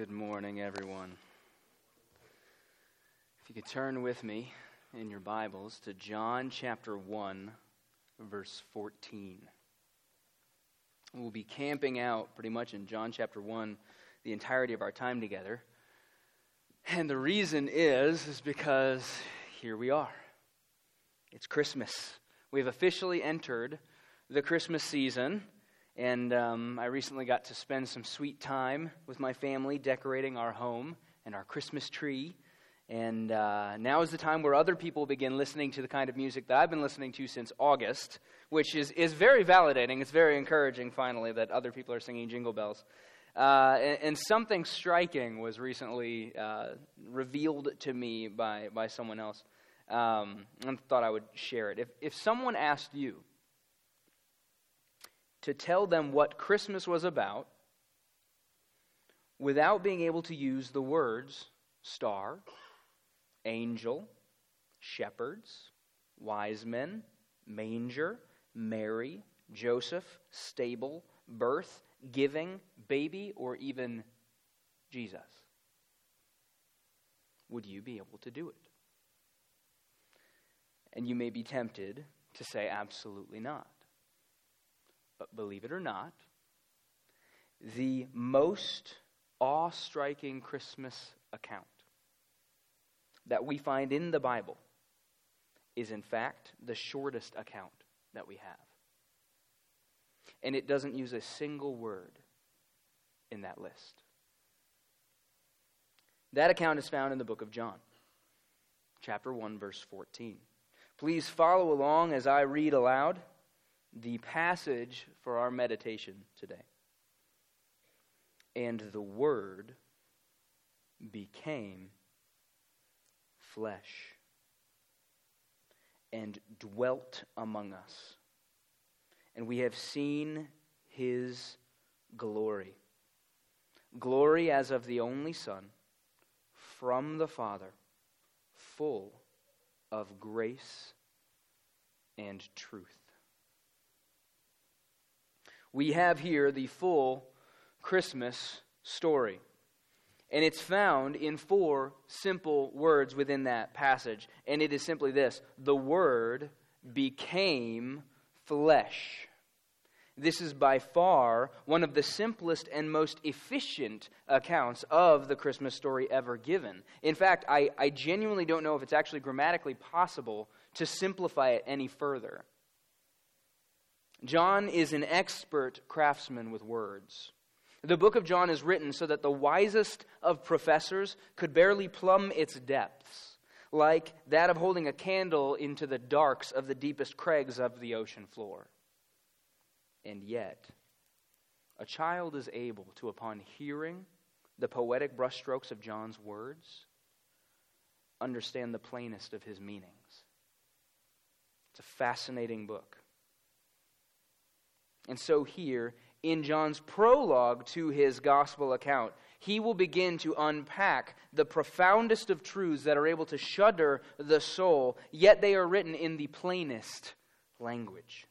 Good morning, everyone. If you could turn with me in your Bibles to John chapter 1, verse 14. We'll be camping out pretty much in John chapter 1 the entirety of our time together. And the reason is is because here we are. It's Christmas. We've officially entered the Christmas season. And um, I recently got to spend some sweet time with my family decorating our home and our Christmas tree. And uh, now is the time where other people begin listening to the kind of music that I've been listening to since August, which is, is very validating. It's very encouraging, finally, that other people are singing Jingle Bells. Uh, and, and, something striking was recently uh, revealed to me by, by someone else. Um, I thought I would share it. If, if someone asked you, to tell them what Christmas was about without being able to use the words star, angel, shepherds, wise men, manger, Mary, Joseph, stable, birth, giving, baby, or even Jesus? Would you be able to do it? And you may be tempted to say, absolutely not. But believe it or not, the most awe striking Christmas account that we find in the Bible is, in fact, the shortest account that we have. And it doesn't use a single word in that list. That account is found in the book of John, chapter 1, verse 14. Please follow along as I read aloud the passage for our meditation today. And the Word became flesh and dwelt among us. And we have seen his glory. Glory as of the only Son from the Father, full of grace and truth we have here the full Christmas story. And it's found in four simple words within that passage. And it is simply this the Word became flesh. This is by far one of the simplest and most efficient accounts of the Christmas story ever given. In fact, I, I genuinely don't know if it's actually grammatically possible to simplify it any further. John is an expert craftsman with words. The book of John is written so that the wisest of professors could barely plumb its depths, like that of holding a candle into the darks of the deepest crags of the ocean floor. And yet, a child is able to, upon hearing the poetic brushstrokes of John's words, understand the plainest of his meanings. It's a fascinating book. And so, here, in John's prologue to his gospel account, he will begin to unpack the profoundest of truths that are able to shudder the soul, yet they are written in the plainest language.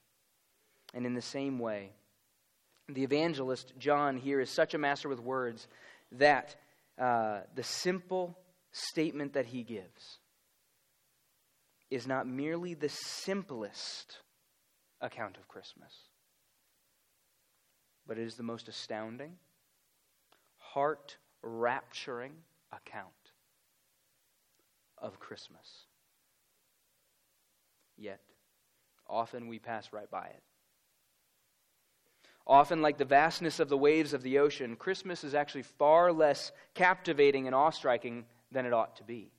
And in the same way, the evangelist John here is such a master with words that uh, the simple statement that he gives is not merely the simplest account of Christmas but it is the most astounding, heart rapturing account of Christmas. Yet, often we pass right by it. Often, like the vastness of the waves of the ocean, Christmas is actually far less captivating and awe striking than it ought to be.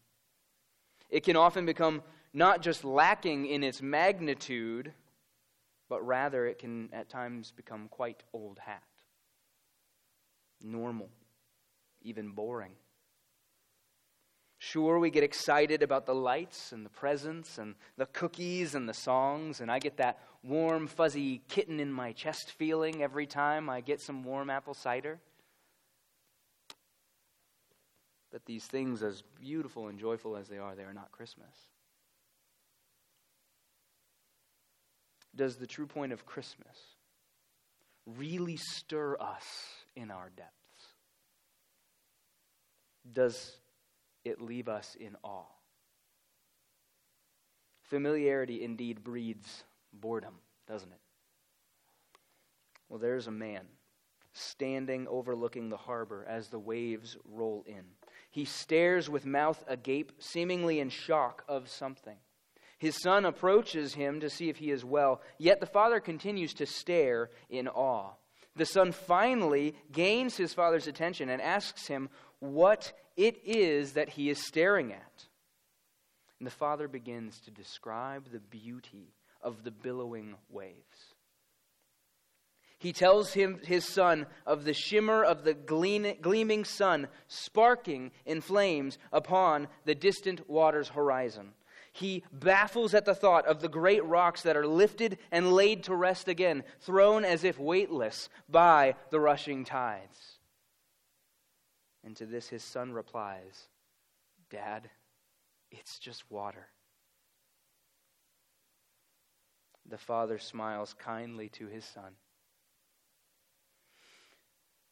It can often become not just lacking in its magnitude, but rather it can at times become quite old hat, normal, even boring. Sure, we get excited about the lights and the presents and the cookies and the songs, and I get that warm, fuzzy kitten in my chest feeling every time I get some warm apple cider. But these things, as beautiful and joyful as they are, they are not Christmas. Does the true point of Christmas really stir us in our depths? does it leave us in awe? Familiarity indeed breeds boredom, doesn't it? Well, there's a man standing overlooking the harbor as the waves roll in. He stares with mouth agape, seemingly in shock of something. His son approaches him to see if he is well, yet the father continues to stare in awe. The son finally gains his father's attention and asks him what it is that he is staring at. And the father begins to describe the beauty of the billowing waves. He tells him, his son of the shimmer of the gleaming sun sparking in flames upon the distant water's horizon. He baffles at the thought of the great rocks that are lifted and laid to rest again, thrown as if weightless by the rushing tides. And to this his son replies, Dad, it's just water. The father smiles kindly to his son,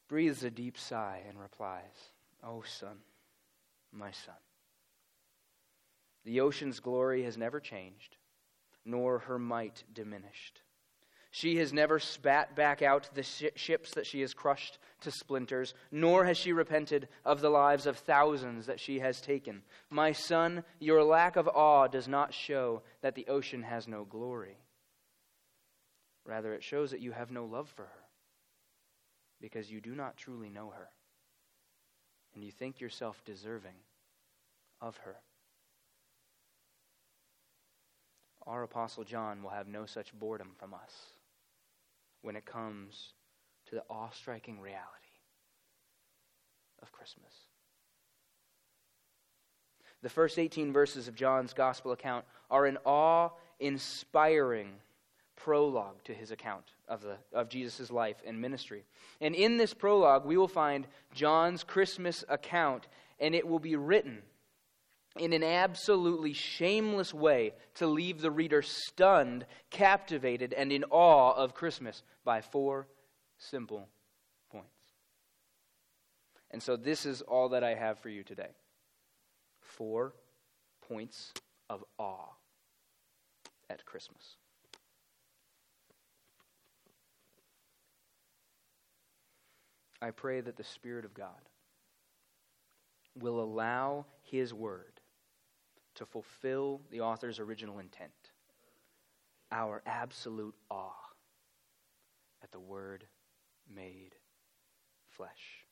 breathes a deep sigh, and replies, Oh, son, my son. The ocean's glory has never changed, nor her might diminished. She has never spat back out the sh- ships that she has crushed to splinters, nor has she repented of the lives of thousands that she has taken. My son, your lack of awe does not show that the ocean has no glory. Rather, it shows that you have no love for her, because you do not truly know her, and you think yourself deserving of her. Our Apostle John will have no such boredom from us when it comes to the awe striking reality of Christmas. The first 18 verses of John's gospel account are an awe inspiring prologue to his account of, the, of Jesus' life and ministry. And in this prologue, we will find John's Christmas account, and it will be written in an absolutely shameless way to leave the reader stunned, captivated, and in awe of Christmas by four simple points. And so, this is all that I have for you today four points of awe at Christmas. I pray that the Spirit of God will allow His Word to fulfill the author's original intent our absolute awe at the Word made flesh.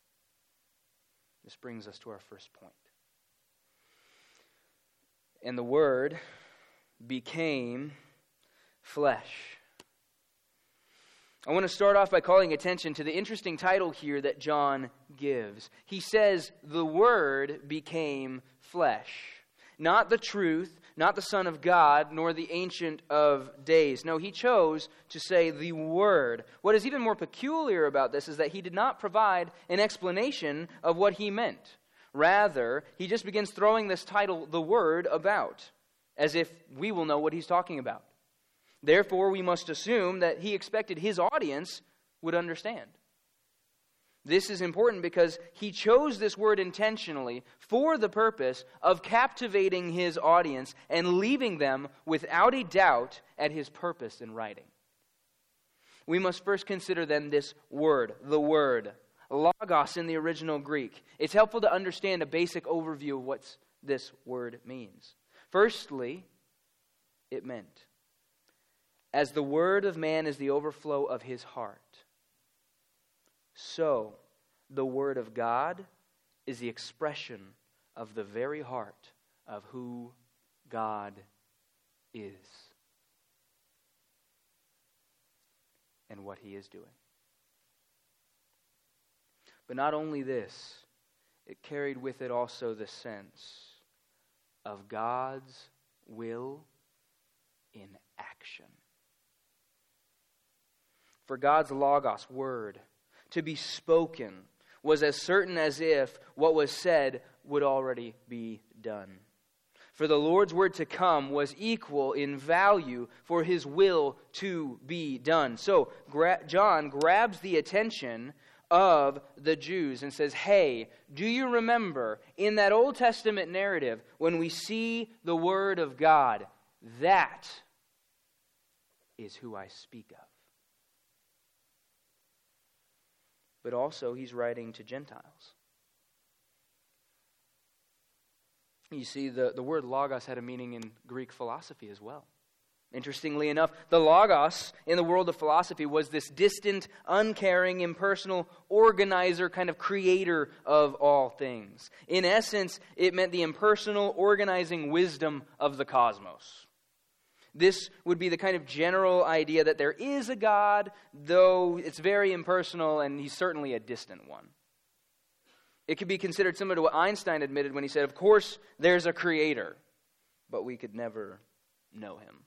This brings us to our first point. And the Word became flesh. I want to start off by calling attention to the interesting title here that John gives. He says, The Word became flesh. Not the truth, not the Son of God, nor the Ancient of Days. No, he chose to say the Word. What is even more peculiar about this is that he did not provide an explanation of what he meant. Rather, he just begins throwing this title, the Word, about, as if we will know what he's talking about. Therefore, we must assume that he expected his audience would understand. This is important because he chose this word intentionally for the purpose of captivating his audience and leaving them without a doubt at his purpose in writing. We must first consider then this word, the word, logos in the original Greek. It's helpful to understand a basic overview of what this word means. Firstly, it meant as the word of man is the overflow of his heart so the Word of God is the expression of the very heart of who God is and what He is doing. But not only this, it carried with it also the sense of God's will in action. For God's Logos, Word, to be spoken was as certain as if what was said would already be done. For the Lord's word to come was equal in value for his will to be done. So, Gra- John grabs the attention of the Jews and says, Hey, do you remember in that Old Testament narrative when we see the Word of God? That is who I speak of. But also, he's writing to Gentiles. You see, the, the word logos had a meaning in Greek philosophy as well. Interestingly enough, the Logos in the world of philosophy was this distant, uncaring, impersonal organizer, kind of creator of all things. In essence, it meant the impersonal, organizing wisdom of the cosmos. This would be the kind of general idea that there is a God, though it's very impersonal and he's certainly a distant one. It could be considered similar to what Einstein admitted when he said, Of course, there's a creator, but we could never know him.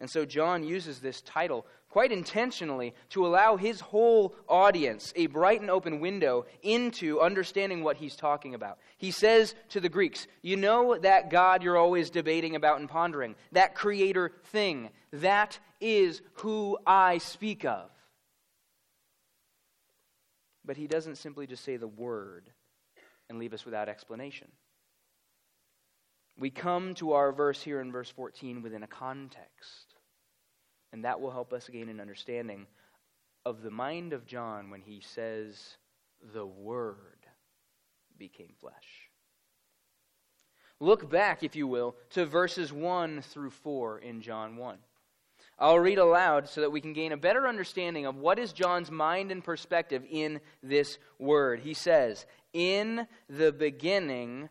And so John uses this title quite intentionally to allow his whole audience a bright and open window into understanding what he's talking about. He says to the Greeks, You know that God you're always debating about and pondering, that creator thing, that is who I speak of. But he doesn't simply just say the word and leave us without explanation. We come to our verse here in verse 14 within a context. And that will help us gain an understanding of the mind of John when he says, The Word became flesh. Look back, if you will, to verses 1 through 4 in John 1. I'll read aloud so that we can gain a better understanding of what is John's mind and perspective in this word. He says, In the beginning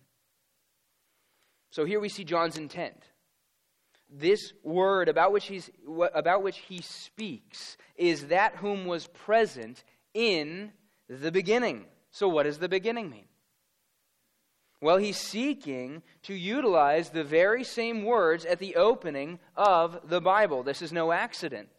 So here we see John's intent this word about which, he's, about which he speaks is that whom was present in the beginning. So, what does the beginning mean? Well, he's seeking to utilize the very same words at the opening of the Bible. This is no accident.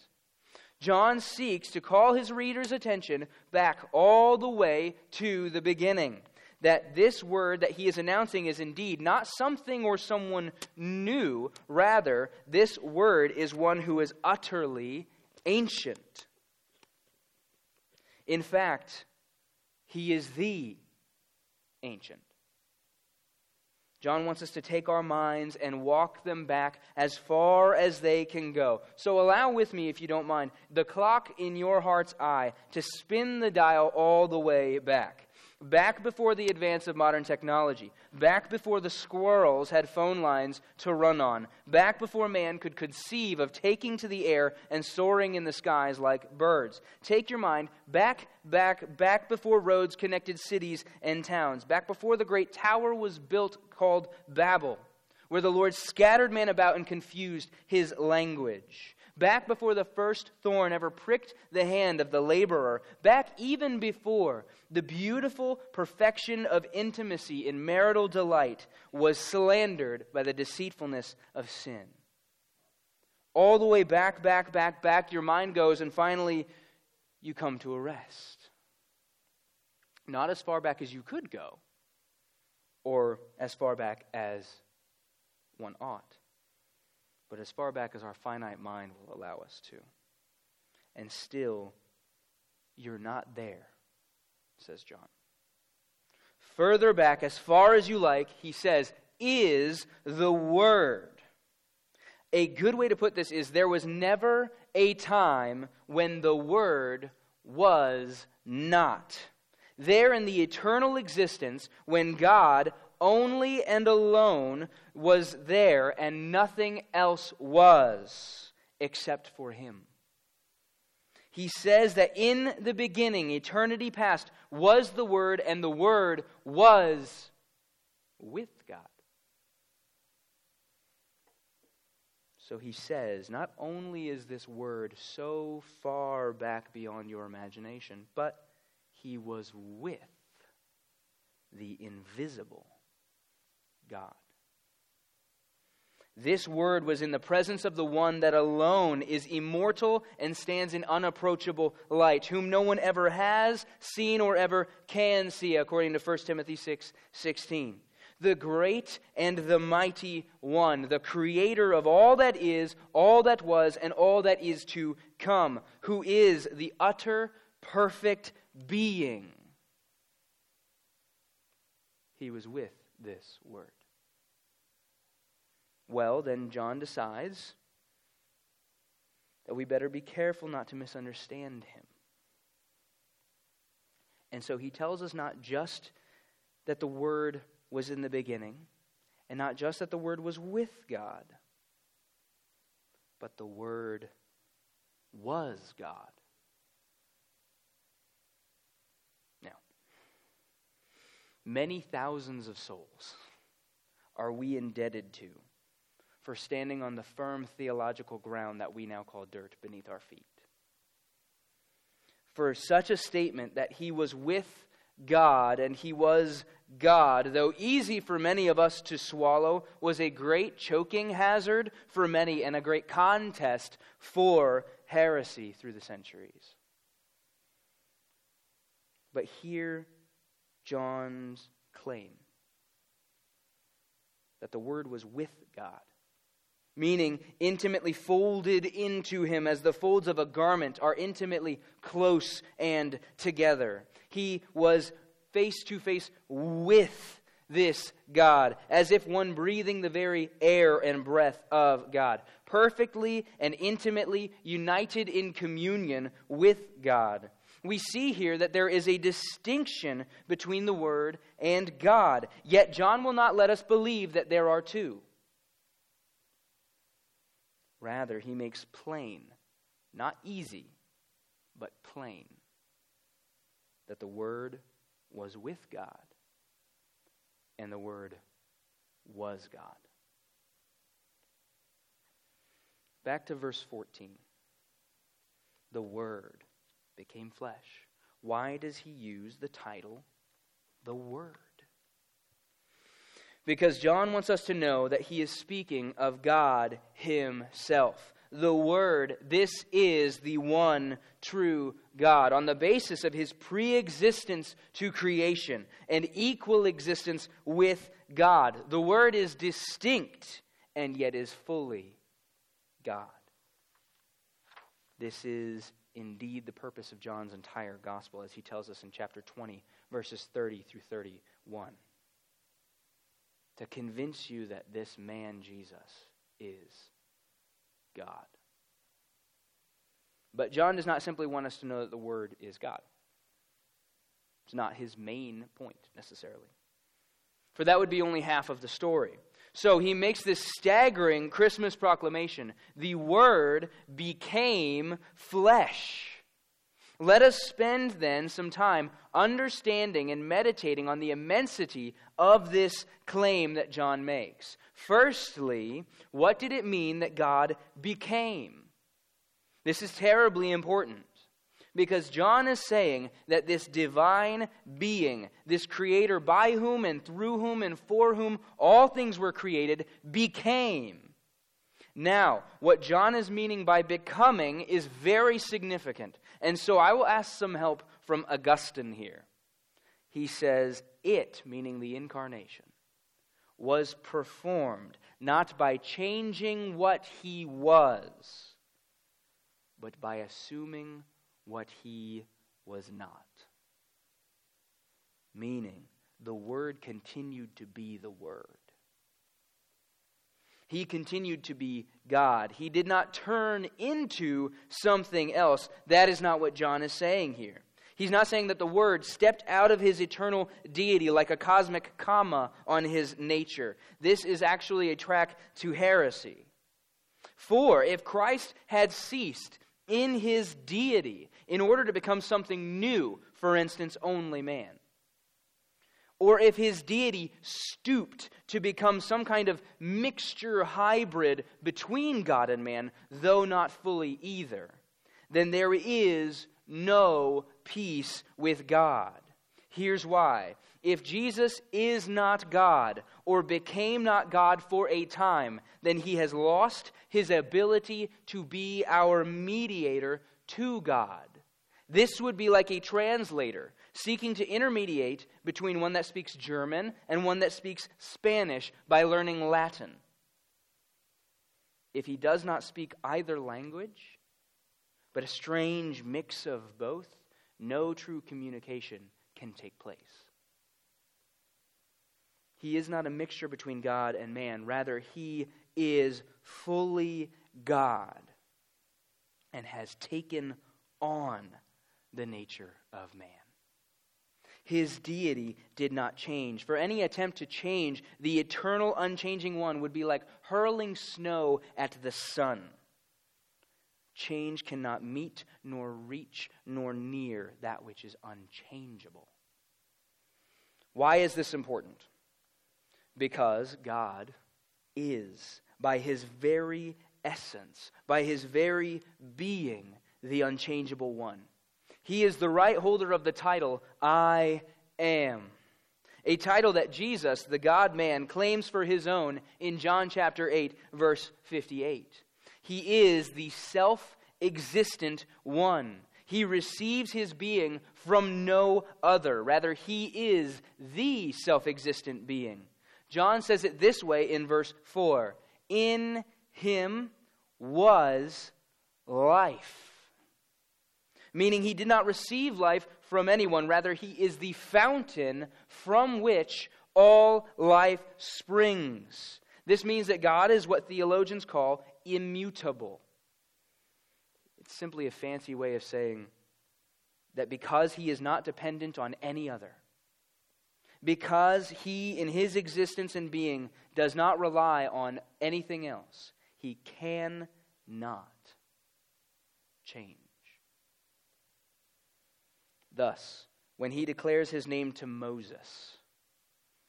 John seeks to call his reader's attention back all the way to the beginning that this word that he is announcing is indeed not something or someone new. Rather, this word is one who is utterly ancient. In fact, he is the ancient. John wants us to take our minds and walk them back as far as they can go. So allow with me, if you don't mind, the clock in your heart's eye to spin the dial all the way back back before the advance of modern technology, back before the squirrels had phone lines to run on, back before man could conceive of taking to the air and soaring in the skies like birds. Take your mind back, back, back before roads connected cities and towns, back before the great tower was built called Babel, where the Lord scattered man about and confused his language back before the first thorn ever pricked the hand of the laborer, back even before the beautiful perfection of intimacy in marital delight was slandered by the deceitfulness of sin. All the way back, back, back, back, your mind goes, and finally you come to a rest. Not as far back as you could go, or as far back as one ought but as far back as our finite mind will allow us to. And still, you're not there, says John. Further back, as far as you like, he says, is the Word. A good way to put this is there was never a time when the Word was not. There in the eternal existence, when God only and alone was there, and nothing else was except for him. He says that in the beginning, eternity past, was the Word, and the Word was with God. So he says, not only is this Word so far back beyond your imagination, but he was with the invisible God. This word was in the presence of the one that alone is immortal and stands in unapproachable light, whom no one ever has seen or ever can see, according to 1 Timothy 6 16. The great and the mighty one, the creator of all that is, all that was, and all that is to come, who is the utter, perfect being. He was with this word. Well, then John decides that we better be careful not to misunderstand him. And so he tells us not just that the Word was in the beginning, and not just that the Word was with God, but the Word was God. Now, many thousands of souls are we indebted to for standing on the firm theological ground that we now call dirt beneath our feet. For such a statement that he was with God and he was God, though easy for many of us to swallow, was a great choking hazard for many and a great contest for heresy through the centuries. But hear John's claim that the Word was with God meaning intimately folded into him as the folds of a garment are intimately close and together. He was face to face with this God, as if one breathing the very air and breath of God, perfectly and intimately united in communion with God. We see here that there is a distinction between the Word and God, yet John will not let us believe that there are two. Rather, he makes plain, not easy, but plain, that the Word was with God and the Word was God. Back to verse 14. The Word became flesh. Why does he use the title, the Word? Because John wants us to know that he is speaking of God himself. The Word, this is the one true God, on the basis of his pre existence to creation and equal existence with God. The Word is distinct and yet is fully God. This is indeed the purpose of John's entire gospel, as he tells us in chapter 20, verses 30 through 31 to convince you that this man, Jesus, is God. But John does not simply want us to know that the Word is God. It's not his main point necessarily. For that would be only half of the story. So he makes this staggering Christmas proclamation The Word became flesh. Let us spend then some time understanding and meditating on the immensity of this claim that John makes. Firstly, what did it mean that God became? This is terribly important because John is saying that this divine being, this creator by whom and through whom and for whom all things were created, became. Now, what John is meaning by becoming is very significant. And so I will ask some help from Augustine here. He says, It, meaning the incarnation, was performed not by changing what he was, but by assuming what he was not. Meaning, the Word continued to be the Word. He continued to be God. He did not turn into something else. That is not what John is saying here. He's not saying that the Word stepped out of his eternal deity like a cosmic comma on his nature. This is actually a track to heresy. For if Christ had ceased in his deity in order to become something new, for instance, only man, or if his deity stooped to become some kind of mixture hybrid between God and man, though not fully either, then there is no peace with God. Here's why. If Jesus is not God or became not God for a time, then he has lost his ability to be our mediator to God. This would be like a translator seeking to intermediate between one that speaks German and one that speaks Spanish by learning Latin. If he does not speak either language, but a strange mix of both, no true communication can take place. He is not a mixture between God and man. Rather, he is fully God and has taken on the nature of man. His deity did not change. For any attempt to change the eternal, unchanging one would be like hurling snow at the sun. Change cannot meet, nor reach, nor near that which is unchangeable. Why is this important? Because God is, by his very essence, by his very being, the unchangeable one. He is the right holder of the title, I am. A title that Jesus, the God man, claims for his own in John chapter 8, verse 58. He is the self existent one. He receives his being from no other. Rather, he is the self existent being. John says it this way in verse 4 In him was life meaning he did not receive life from anyone. Rather, he is the fountain from which all life springs. This means that God is what theologians call immutable. It's simply a fancy way of saying that because he is not dependent on any other, because he, in his existence and being, does not rely on anything else, he cannot change. Thus, when he declares his name to Moses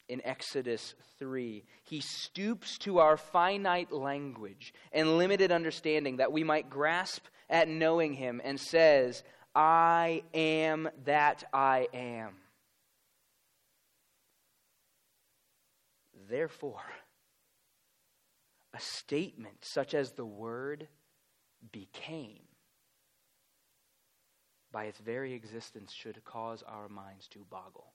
in Exodus 3, he stoops to our finite language and limited understanding that we might grasp at knowing him and says, I am that I am. Therefore, a statement such as the word became by its very existence, should cause our minds to boggle.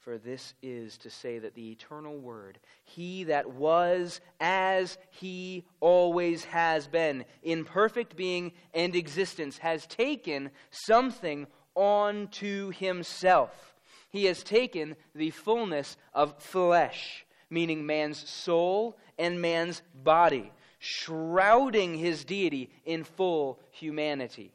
For this is to say that the eternal Word, He that was as He always has been, in perfect being and existence, has taken something onto Himself. He has taken the fullness of flesh, meaning man's soul and man's body shrouding his deity in full humanity.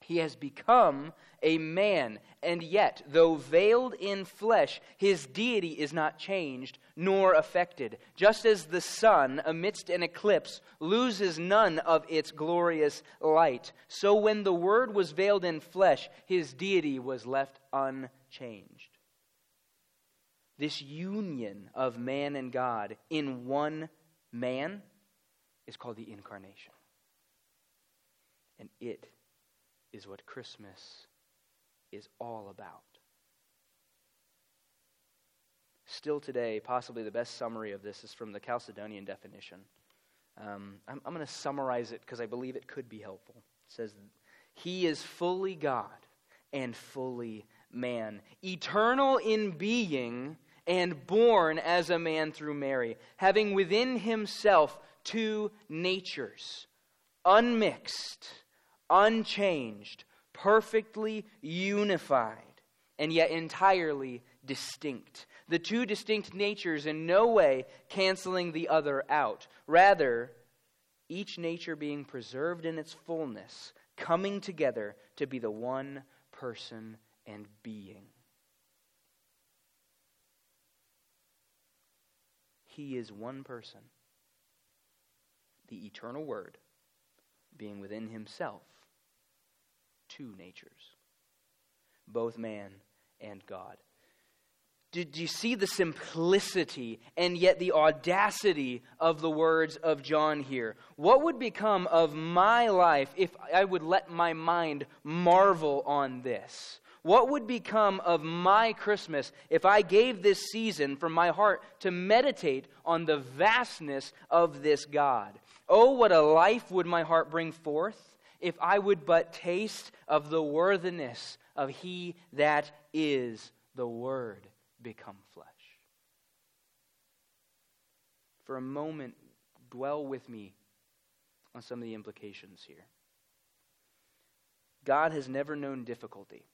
He has become a man, and yet, though veiled in flesh, his deity is not changed nor affected. Just as the sun, amidst an eclipse, loses none of its glorious light, so when the Word was veiled in flesh, his deity was left unchanged. This union of man and God in one man is called the incarnation. And it is what Christmas is all about. Still today, possibly the best summary of this is from the Chalcedonian definition. Um, I'm, I'm going to summarize it because I believe it could be helpful. It says, He is fully God and fully man, eternal in being and born as a man through Mary, having within himself two natures, unmixed, unchanged, perfectly unified, and yet entirely distinct. The two distinct natures in no way canceling the other out. Rather, each nature being preserved in its fullness, coming together to be the one person and being. He is one person the eternal Word, being within himself two natures, both man and God. do, you see the simplicity and yet the audacity of the words of John here? What would become of my life if I would let my mind marvel on this? What would become of my Christmas if I gave this season from my heart to meditate on the vastness of this God? Oh, what a life would my heart bring forth if I would but taste of the worthiness of He that is the Word become flesh. For a moment, dwell with me on some of the implications here. God has never known difficulty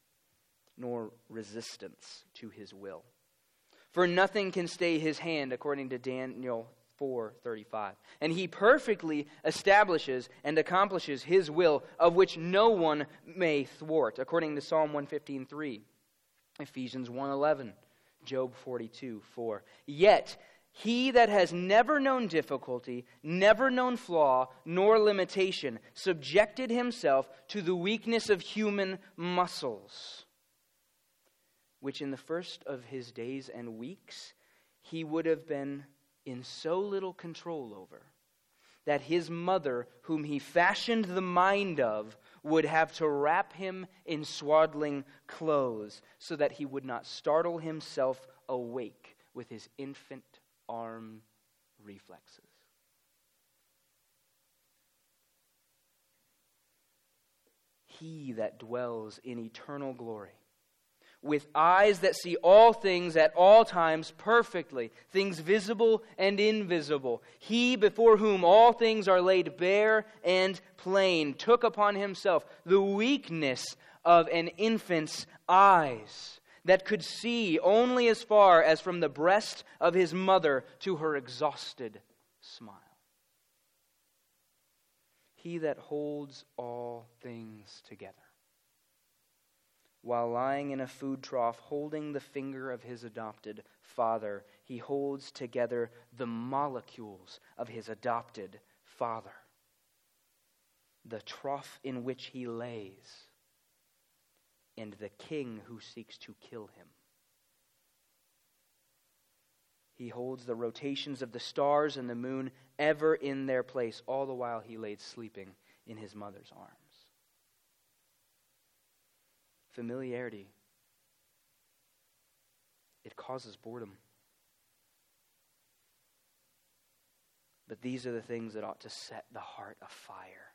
nor resistance to his will. For nothing can stay his hand, according to Daniel 4:35. And he perfectly establishes and accomplishes his will, of which no one may thwart, according to Psalm 115:3, Ephesians 1:11, Job 42 4. Yet, he that has never known difficulty, never known flaw, nor limitation, subjected himself to the weakness of human muscles, which in the first of his days and weeks he would have been in so little control over that his mother, whom he fashioned the mind of, would have to wrap him in swaddling clothes so that he would not startle himself awake with his infant arm reflexes. He that dwells in eternal glory with eyes that see all things at all times perfectly, things visible and invisible. He before whom all things are laid bare and plain took upon himself the weakness of an infant's eyes that could see only as far as from the breast of his mother to her exhausted smile. He that holds all things together while lying in a food trough, holding the finger of his adopted father, he holds together the molecules of his adopted father. The trough in which he lays, and the king who seeks to kill him. He holds the rotations of the stars and the moon ever in their place, all the while he laid sleeping in his mother's arms familiarity, it causes boredom. But these are the things that ought to set the heart afire.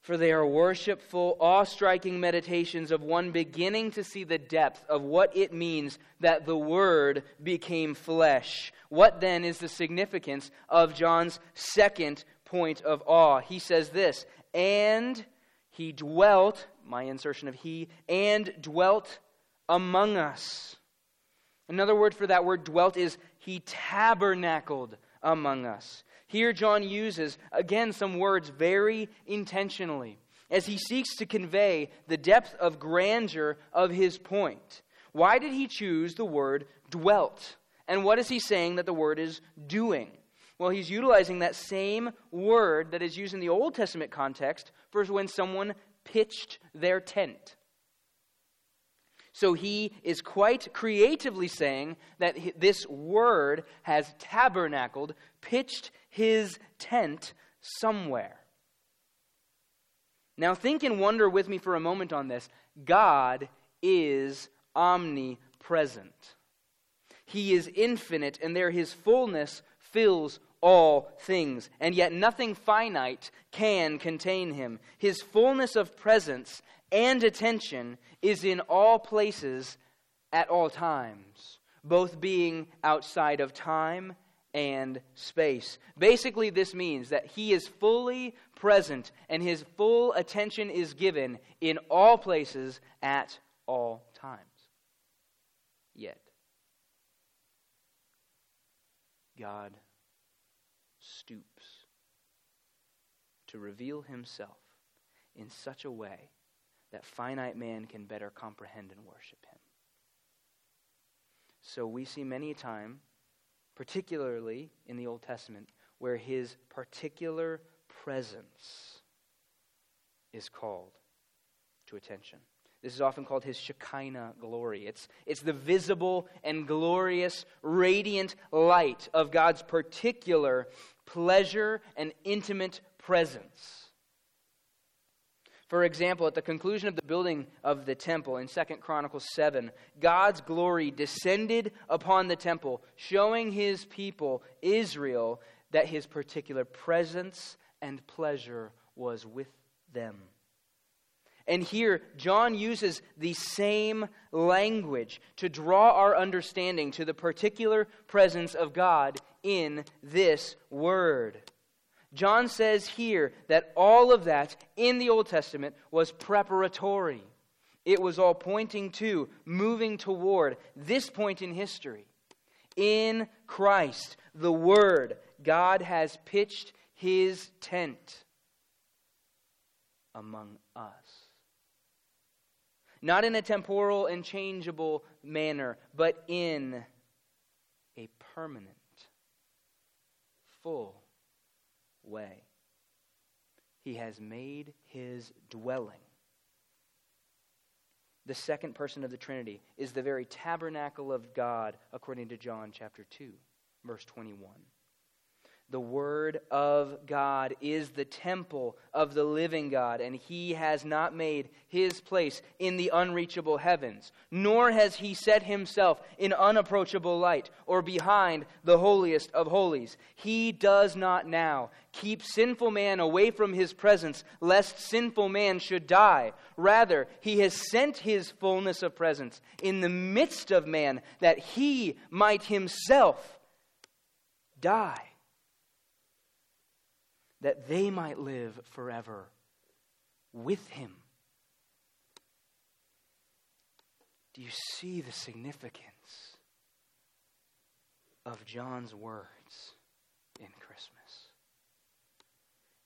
For they are worshipful, awe striking meditations of one beginning to see the depth of what it means that the Word became flesh. What then is the significance of John's second point of awe? He says this, and he dwelt my insertion of he, and dwelt among us. Another word for that word dwelt is he tabernacled among us. Here, John uses, again, some words very intentionally as he seeks to convey the depth of grandeur of his point. Why did he choose the word dwelt? And what is he saying that the word is doing? Well, he's utilizing that same word that is used in the Old Testament context for when someone pitched their tent. So he is quite creatively saying that this word has tabernacled, pitched his tent somewhere. Now, think and wonder with me for a moment on this. God is omnipresent, He is infinite, and there His fullness fills all things, and yet nothing finite can contain him. His fullness of presence and attention is in all places at all times, both being outside of time and space. Basically, this means that he is fully present and his full attention is given in all places at all times. Yet, God stoops to reveal himself in such a way that finite man can better comprehend and worship him. So we see many a time, particularly in the Old Testament, where his particular presence is called to attention. This is often called his Shekinah glory. It's, it's the visible and glorious, radiant light of God's particular pleasure and intimate presence. For example, at the conclusion of the building of the temple in 2 Chronicles 7, God's glory descended upon the temple, showing his people, Israel, that his particular presence and pleasure was with them. And here, John uses the same language to draw our understanding to the particular presence of God in this word. John says here that all of that in the Old Testament was preparatory. It was all pointing to, moving toward this point in history. In Christ, the Word, God has pitched his tent among us. Not in a temporal and changeable manner, but in a permanent, full way. He has made his dwelling. The second person of the Trinity is the very tabernacle of God, according to John chapter 2, verse 21. The Word of God is the temple of the living God, and He has not made His place in the unreachable heavens, nor has He set Himself in unapproachable light or behind the holiest of holies. He does not now keep sinful man away from His presence, lest sinful man should die. Rather, He has sent His fullness of presence in the midst of man, that He might Himself die that they might live forever with him. Do you see the significance of John's words in Christmas?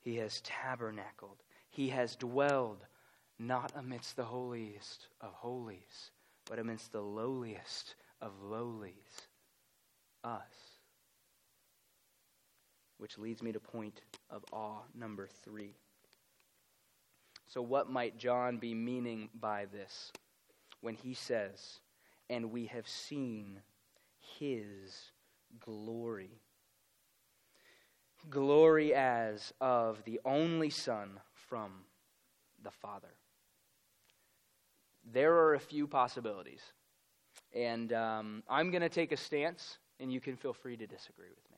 He has tabernacled, he has dwelled not amidst the holiest of holies, but amidst the lowliest of lowlies, us. Which leads me to point of awe number three. So, what might John be meaning by this when he says, and we have seen his glory? Glory as of the only Son from the Father. There are a few possibilities. And um, I'm going to take a stance, and you can feel free to disagree with me.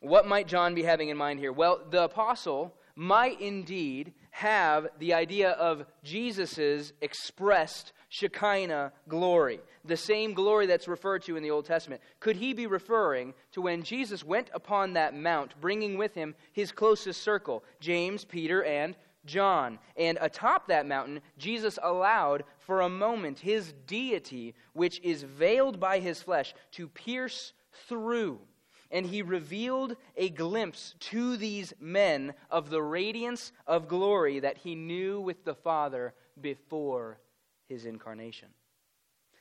What might John be having in mind here? Well, the apostle might indeed have the idea of Jesus' expressed Shekinah glory, the same glory that's referred to in the Old Testament. Could he be referring to when Jesus went upon that mount, bringing with him his closest circle, James, Peter, and John? And atop that mountain, Jesus allowed for a moment his deity, which is veiled by his flesh, to pierce through and he revealed a glimpse to these men of the radiance of glory that he knew with the Father before his incarnation.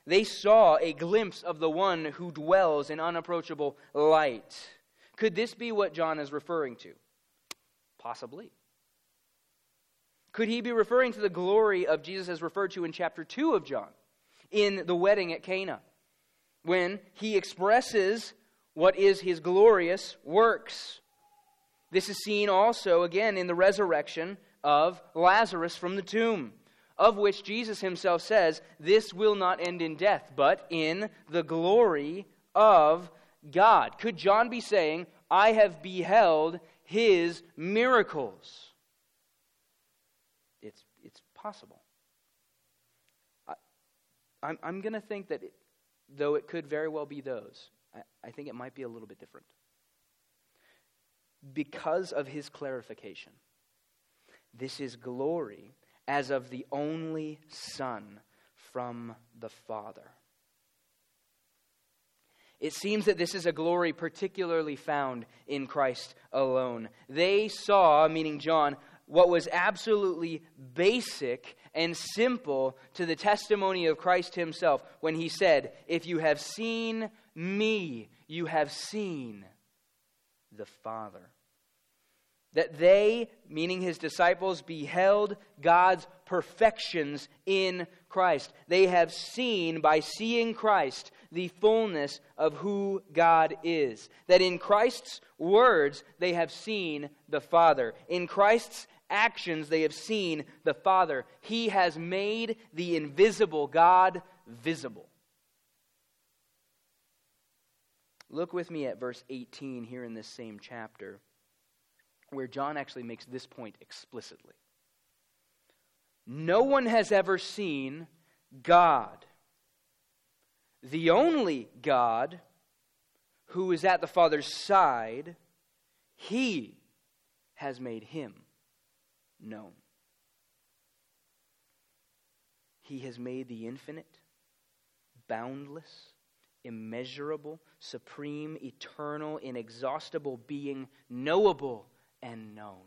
They saw a glimpse of the one who dwells in unapproachable light. Could this be what John is referring to? Possibly. Could he be referring to the glory of Jesus as referred to in chapter 2 of John, in the wedding at Cana, when he expresses what is his glorious works. This is seen also again in the resurrection of Lazarus from the tomb, of which Jesus himself says, This will not end in death, but in the glory of God. Could John be saying, I have beheld his miracles? It's, it's possible. I, I'm, I'm going to think that, it, though it could very well be those, I, think it might be a little bit different. Because of his clarification, this is glory as of the only Son from the Father. It seems that this is a glory particularly found in Christ alone. They saw, meaning John, what was absolutely basic and simple to the testimony of Christ himself when he said, If you have seen me, you have seen the Father. that they, meaning his disciples, beheld God's perfections in Christ. They have seen, by seeing Christ, the fullness of who God is. That in Christ's words, they have seen the Father. In Christ's actions, they have seen the Father. He has made the invisible God visible. Look with me at verse 18 here in this same chapter where John actually makes this point explicitly. No one has ever seen God, the only God who is at the Father's side, he has made him known. He has made the infinite, boundless, immeasurable, supreme, eternal, inexhaustible being knowable and known.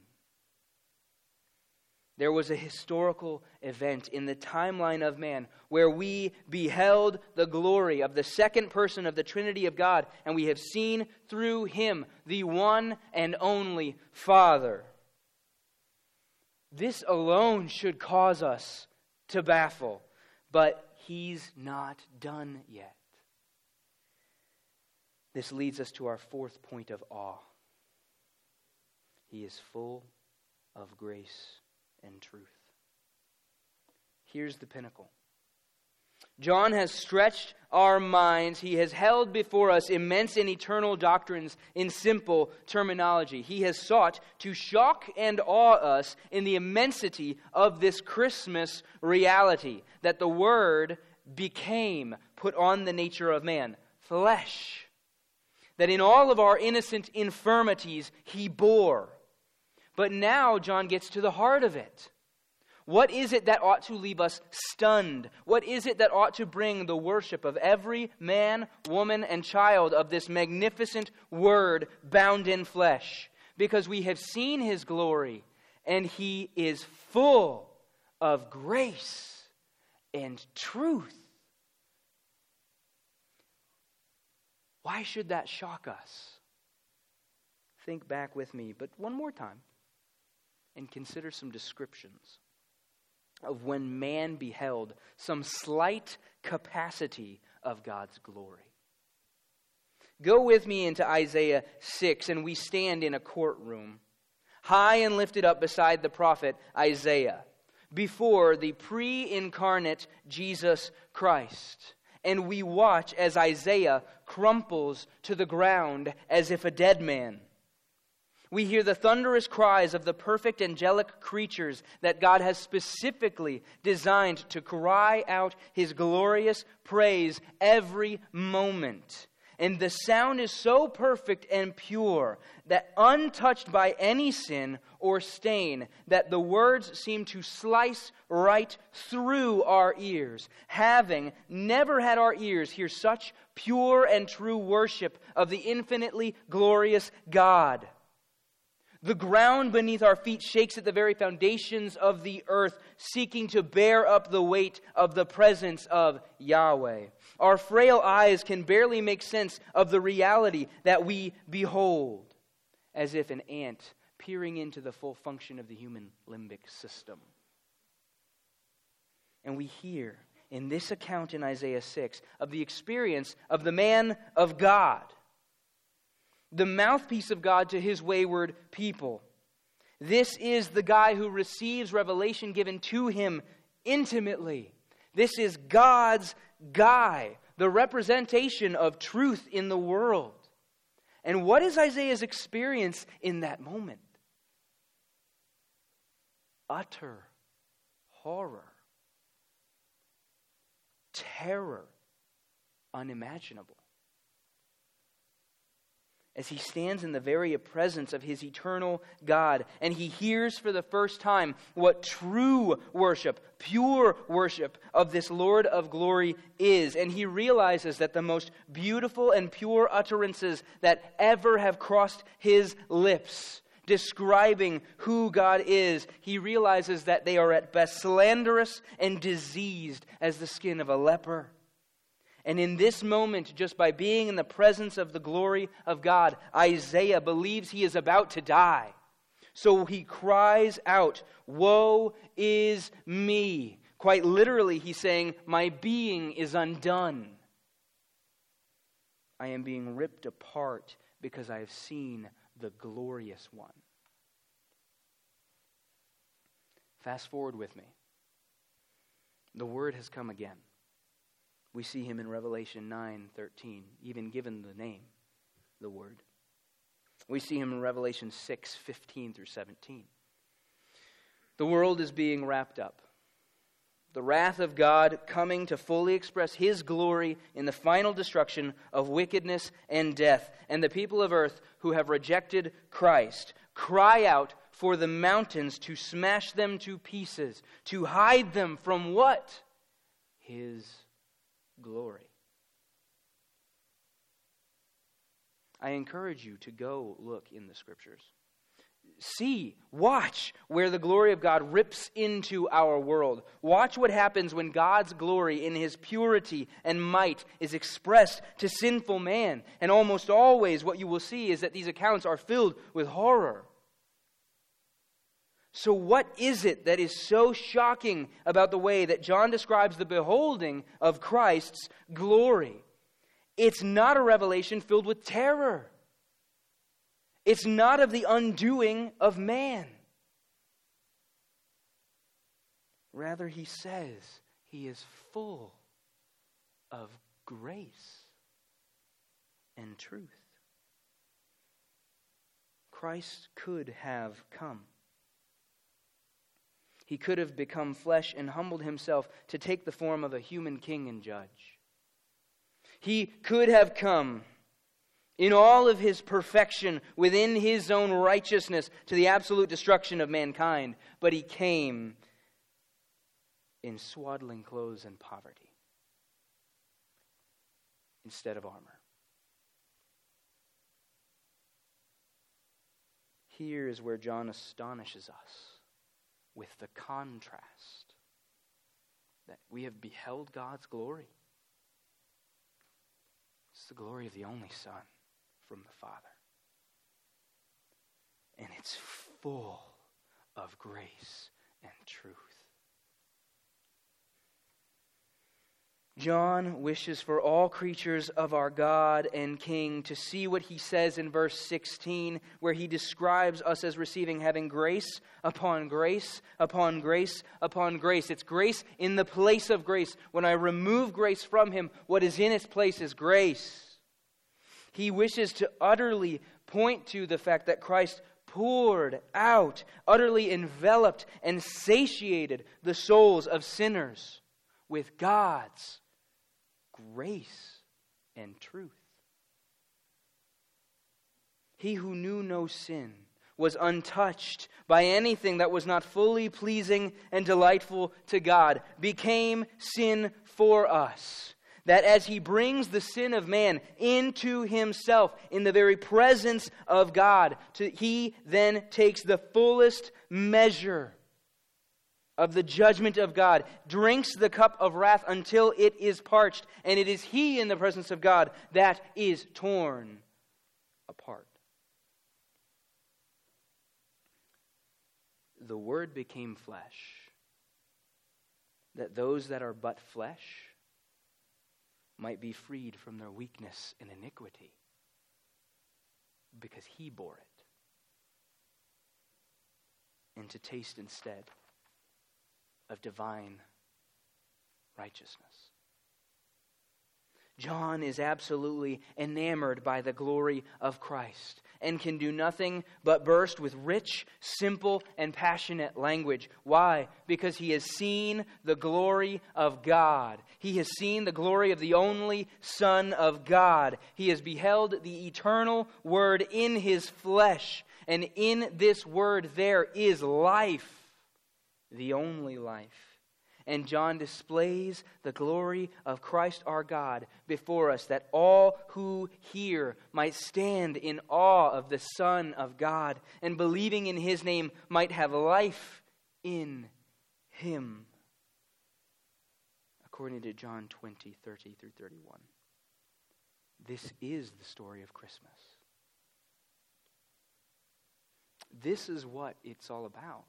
There was a historical event in the timeline of man where we beheld the glory of the second person of the Trinity of God, and we have seen through him the one and only Father. This alone should cause us to baffle, but he's not done yet. This leads us to our fourth point of awe. He is full of grace and truth. Here's the pinnacle. John has stretched our minds. He has held before us immense and eternal doctrines in simple terminology. He has sought to shock and awe us in the immensity of this Christmas reality that the Word became, put on the nature of man, flesh. That in all of our innocent infirmities, He bore but now John gets to the heart of it. What is it that ought to leave us stunned? What is it that ought to bring the worship of every man, woman, and child of this magnificent word bound in flesh? Because we have seen his glory, and he is full of grace and truth. Why should that shock us? Think back with me, but one more time and consider some descriptions of when man beheld some slight capacity of God's glory. Go with me into Isaiah 6, and we stand in a courtroom, high and lifted up beside the prophet Isaiah, before the pre incarnate Jesus Christ. And we watch as Isaiah crumples to the ground as if a dead man. We hear the thunderous cries of the perfect angelic creatures that God has specifically designed to cry out his glorious praise every moment. And the sound is so perfect and pure that untouched by any sin or stain, that the words seem to slice right through our ears, having never had our ears hear such pure and true worship of the infinitely glorious God. The ground beneath our feet shakes at the very foundations of the earth, seeking to bear up the weight of the presence of Yahweh. Our frail eyes can barely make sense of the reality that we behold, as if an ant peering into the full function of the human limbic system. And we hear in this account in Isaiah 6 of the experience of the man of God the mouthpiece of God to his wayward people. This is the guy who receives revelation given to him intimately. This is God's guy, the representation of truth in the world. And what is Isaiah's experience in that moment? Utter horror, terror, unimaginable as he stands in the very presence of his eternal God and he hears for the first time what true worship, pure worship of this Lord of glory is. And he realizes that the most beautiful and pure utterances that ever have crossed his lips describing who God is, he realizes that they are at best slanderous and diseased as the skin of a leper. And in this moment, just by being in the presence of the glory of God, Isaiah believes he is about to die. So he cries out, Woe is me! Quite literally, he's saying, My being is undone. I am being ripped apart because I have seen the glorious one. Fast forward with me. The word has come again. We see him in Revelation 9:13, even given the name, the word. We see him in Revelation 6:15 through 17. The world is being wrapped up. The wrath of God coming to fully express his glory in the final destruction of wickedness and death. And the people of earth who have rejected Christ cry out for the mountains to smash them to pieces, to hide them from what? His glory. I encourage you to go look in the scriptures. See, watch where the glory of God rips into our world. Watch what happens when God's glory in his purity and might is expressed to sinful man. And almost always, what you will see is that these accounts are filled with horror. So, what is it that is so shocking about the way that John describes the beholding of Christ's glory? It's not a revelation filled with terror. It's not of the undoing of man. Rather, he says he is full of grace and truth. Christ could have come. He could have become flesh and humbled himself to take the form of a human king and judge. He could have come in all of his perfection within his own righteousness to the absolute destruction of mankind, but he came in swaddling clothes and poverty instead of armor. Here is where John astonishes us with the contrast that we have beheld God's glory. It's the glory of the only Son from the Father. And it's full of grace and truth. John wishes for all creatures of our God and King to see what he says in verse 16, where he describes us as receiving having grace upon grace upon grace upon grace. It's grace in the place of grace. When I remove grace from him, what is in its place is grace. He wishes to utterly point to the fact that Christ poured out, utterly enveloped, and satiated the souls of sinners with God's grace and truth. He who knew no sin was untouched by anything that was not fully pleasing and delightful to God, became sin for us. That as he brings the sin of man into himself in the very presence of God, to, he then takes the fullest measure of the judgment of God, drinks the cup of wrath until it is parched, and it is he in the presence of God that is torn apart. The Word became flesh, that those that are but flesh might be freed from their weakness and iniquity, because he bore it, and to taste instead of divine righteousness. John is absolutely enamored by the glory of Christ and can do nothing but burst with rich, simple, and passionate language. Why? Because he has seen the glory of God. He has seen the glory of the only Son of God. He has beheld the eternal Word in his flesh. And in this Word there is life the only life. And John displays the glory of Christ our God before us, that all who hear might stand in awe of the Son of God, and believing in his name might have life in him. According to John 20, 30 through 31. This is the story of Christmas. This is what it's all about.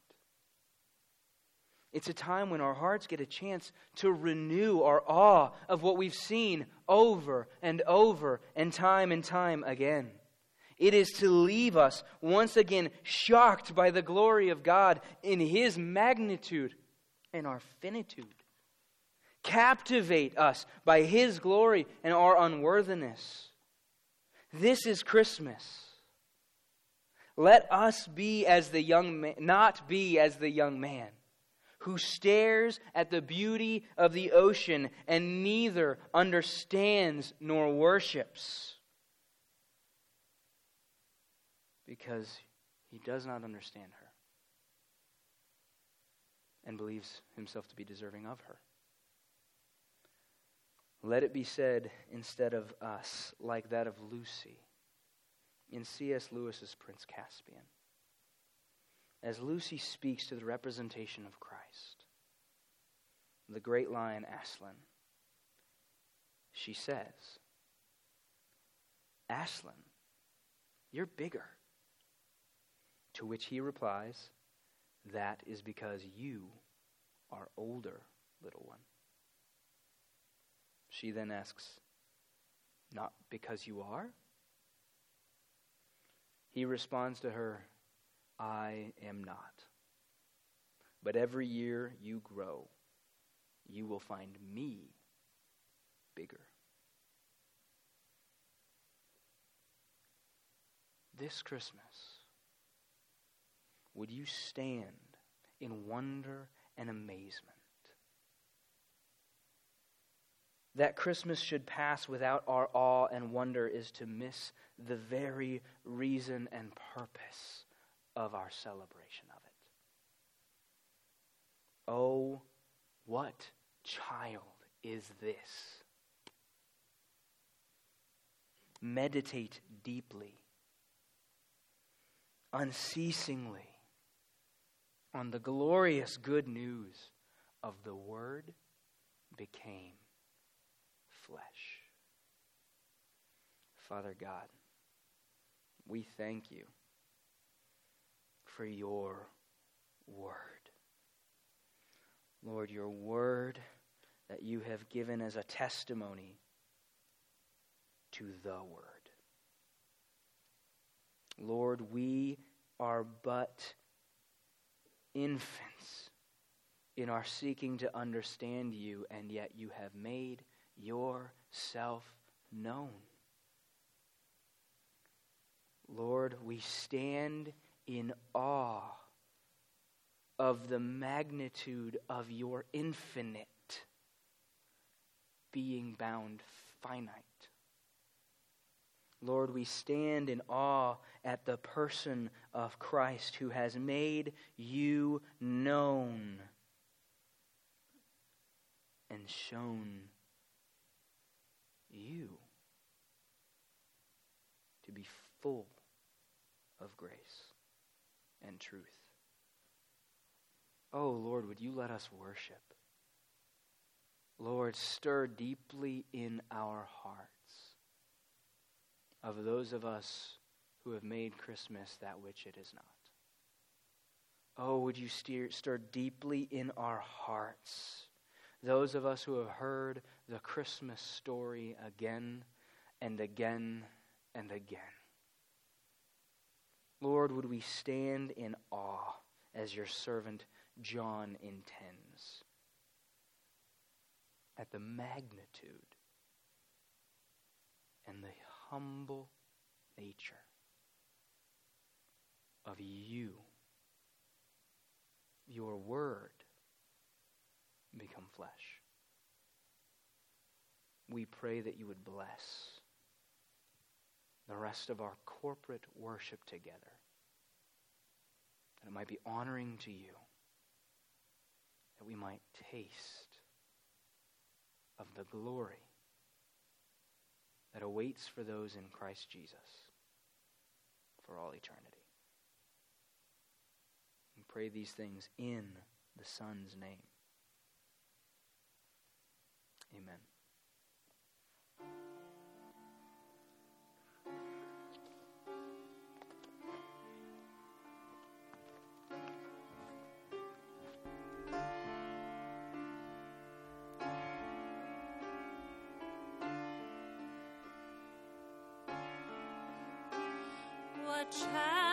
It's a time when our hearts get a chance to renew our awe of what we've seen over and over and time and time again. It is to leave us once again shocked by the glory of God in His magnitude and our finitude. Captivate us by His glory and our unworthiness. This is Christmas. Let us be as the young man, not be as the young man who stares at the beauty of the ocean and neither understands nor worships. Because he does not understand her and believes himself to be deserving of her. Let it be said instead of us, like that of Lucy in C.S. Lewis's Prince Caspian as Lucy speaks to the representation of Christ, the great lion Aslan, she says, Aslan, you're bigger. To which he replies, That is because you are older, little one. She then asks, Not because you are? He responds to her, I am not. But every year you grow, you will find me bigger. This Christmas, would you stand in wonder and amazement? That Christmas should pass without our awe and wonder is to miss the very reason and purpose of our celebration of it. Oh, what child is this? Meditate deeply, unceasingly, on the glorious good news of the Word became flesh. Father God, we thank you for your word. Lord, your word that you have given as a testimony to the word. Lord, we are but infants in our seeking to understand you, and yet you have made yourself known. Lord, we stand in awe of the magnitude of your infinite being bound finite. Lord, we stand in awe at the person of Christ who has made you known and shown you to be full of grace and truth. Oh, Lord, would you let us worship? Lord, stir deeply in our hearts of those of us who have made Christmas that which it is not. Oh, would you steer, stir deeply in our hearts those of us who have heard the Christmas story again and again and again. Lord, would we stand in awe as your servant John intends at the magnitude and the humble nature of you, your word become flesh. We pray that you would bless the rest of our corporate worship together. That it might be honoring to you. That we might taste of the glory that awaits for those in Christ Jesus for all eternity. We pray these things in the Son's name. Amen. Child.